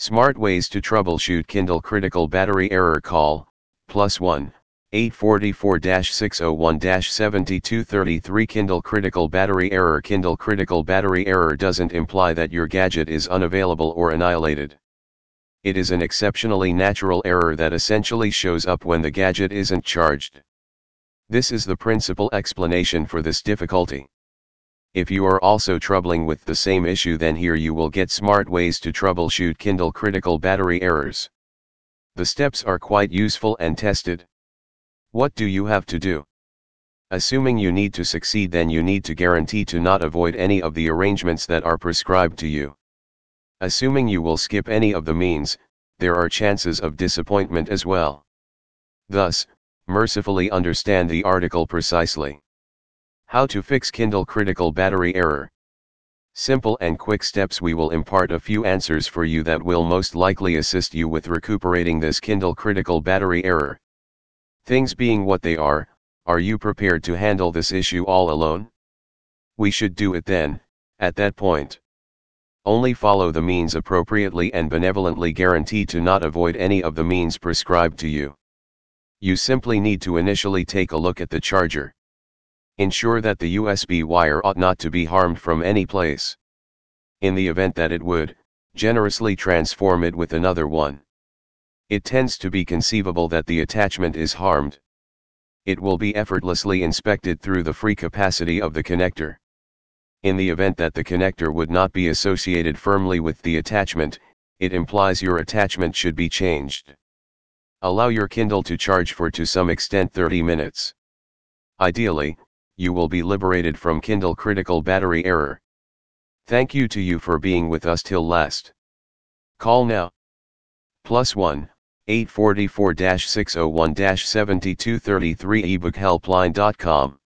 Smart ways to troubleshoot Kindle critical battery error call, plus 1, 844-601-7233 Kindle critical battery error Kindle critical battery error doesn't imply that your gadget is unavailable or annihilated. It is an exceptionally natural error that essentially shows up when the gadget isn't charged. This is the principal explanation for this difficulty. If you are also troubling with the same issue then here you will get smart ways to troubleshoot Kindle critical battery errors. The steps are quite useful and tested. What do you have to do? Assuming you need to succeed then you need to guarantee to not avoid any of the arrangements that are prescribed to you. Assuming you will skip any of the means, there are chances of disappointment as well. Thus, mercifully understand the article precisely. How to fix Kindle critical battery error. Simple and quick steps we will impart a few answers for you that will most likely assist you with recuperating this Kindle critical battery error. Things being what they are, are you prepared to handle this issue all alone? We should do it then, at that point. Only follow the means appropriately and benevolently guarantee to not avoid any of the means prescribed to you. You simply need to initially take a look at the charger. Ensure that the USB wire ought not to be harmed from any place. In the event that it would, generously transform it with another one. It tends to be conceivable that the attachment is harmed. It will be effortlessly inspected through the free capacity of the connector. In the event that the connector would not be associated firmly with the attachment, it implies your attachment should be changed. Allow your Kindle to charge for to some extent 30 minutes. Ideally, you will be liberated from Kindle critical battery error. Thank you to you for being with us till last. Call now. Plus 1, 844-601-7233 ebookhelpline.com.